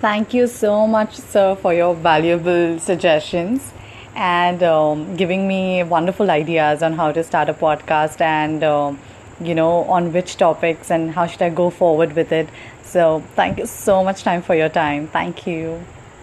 Thank you so much, sir, for your valuable suggestions and um, giving me wonderful ideas on how to start a podcast and, um, you know, on which topics and how should I go forward with it. So, thank you so much time for your time. Thank you.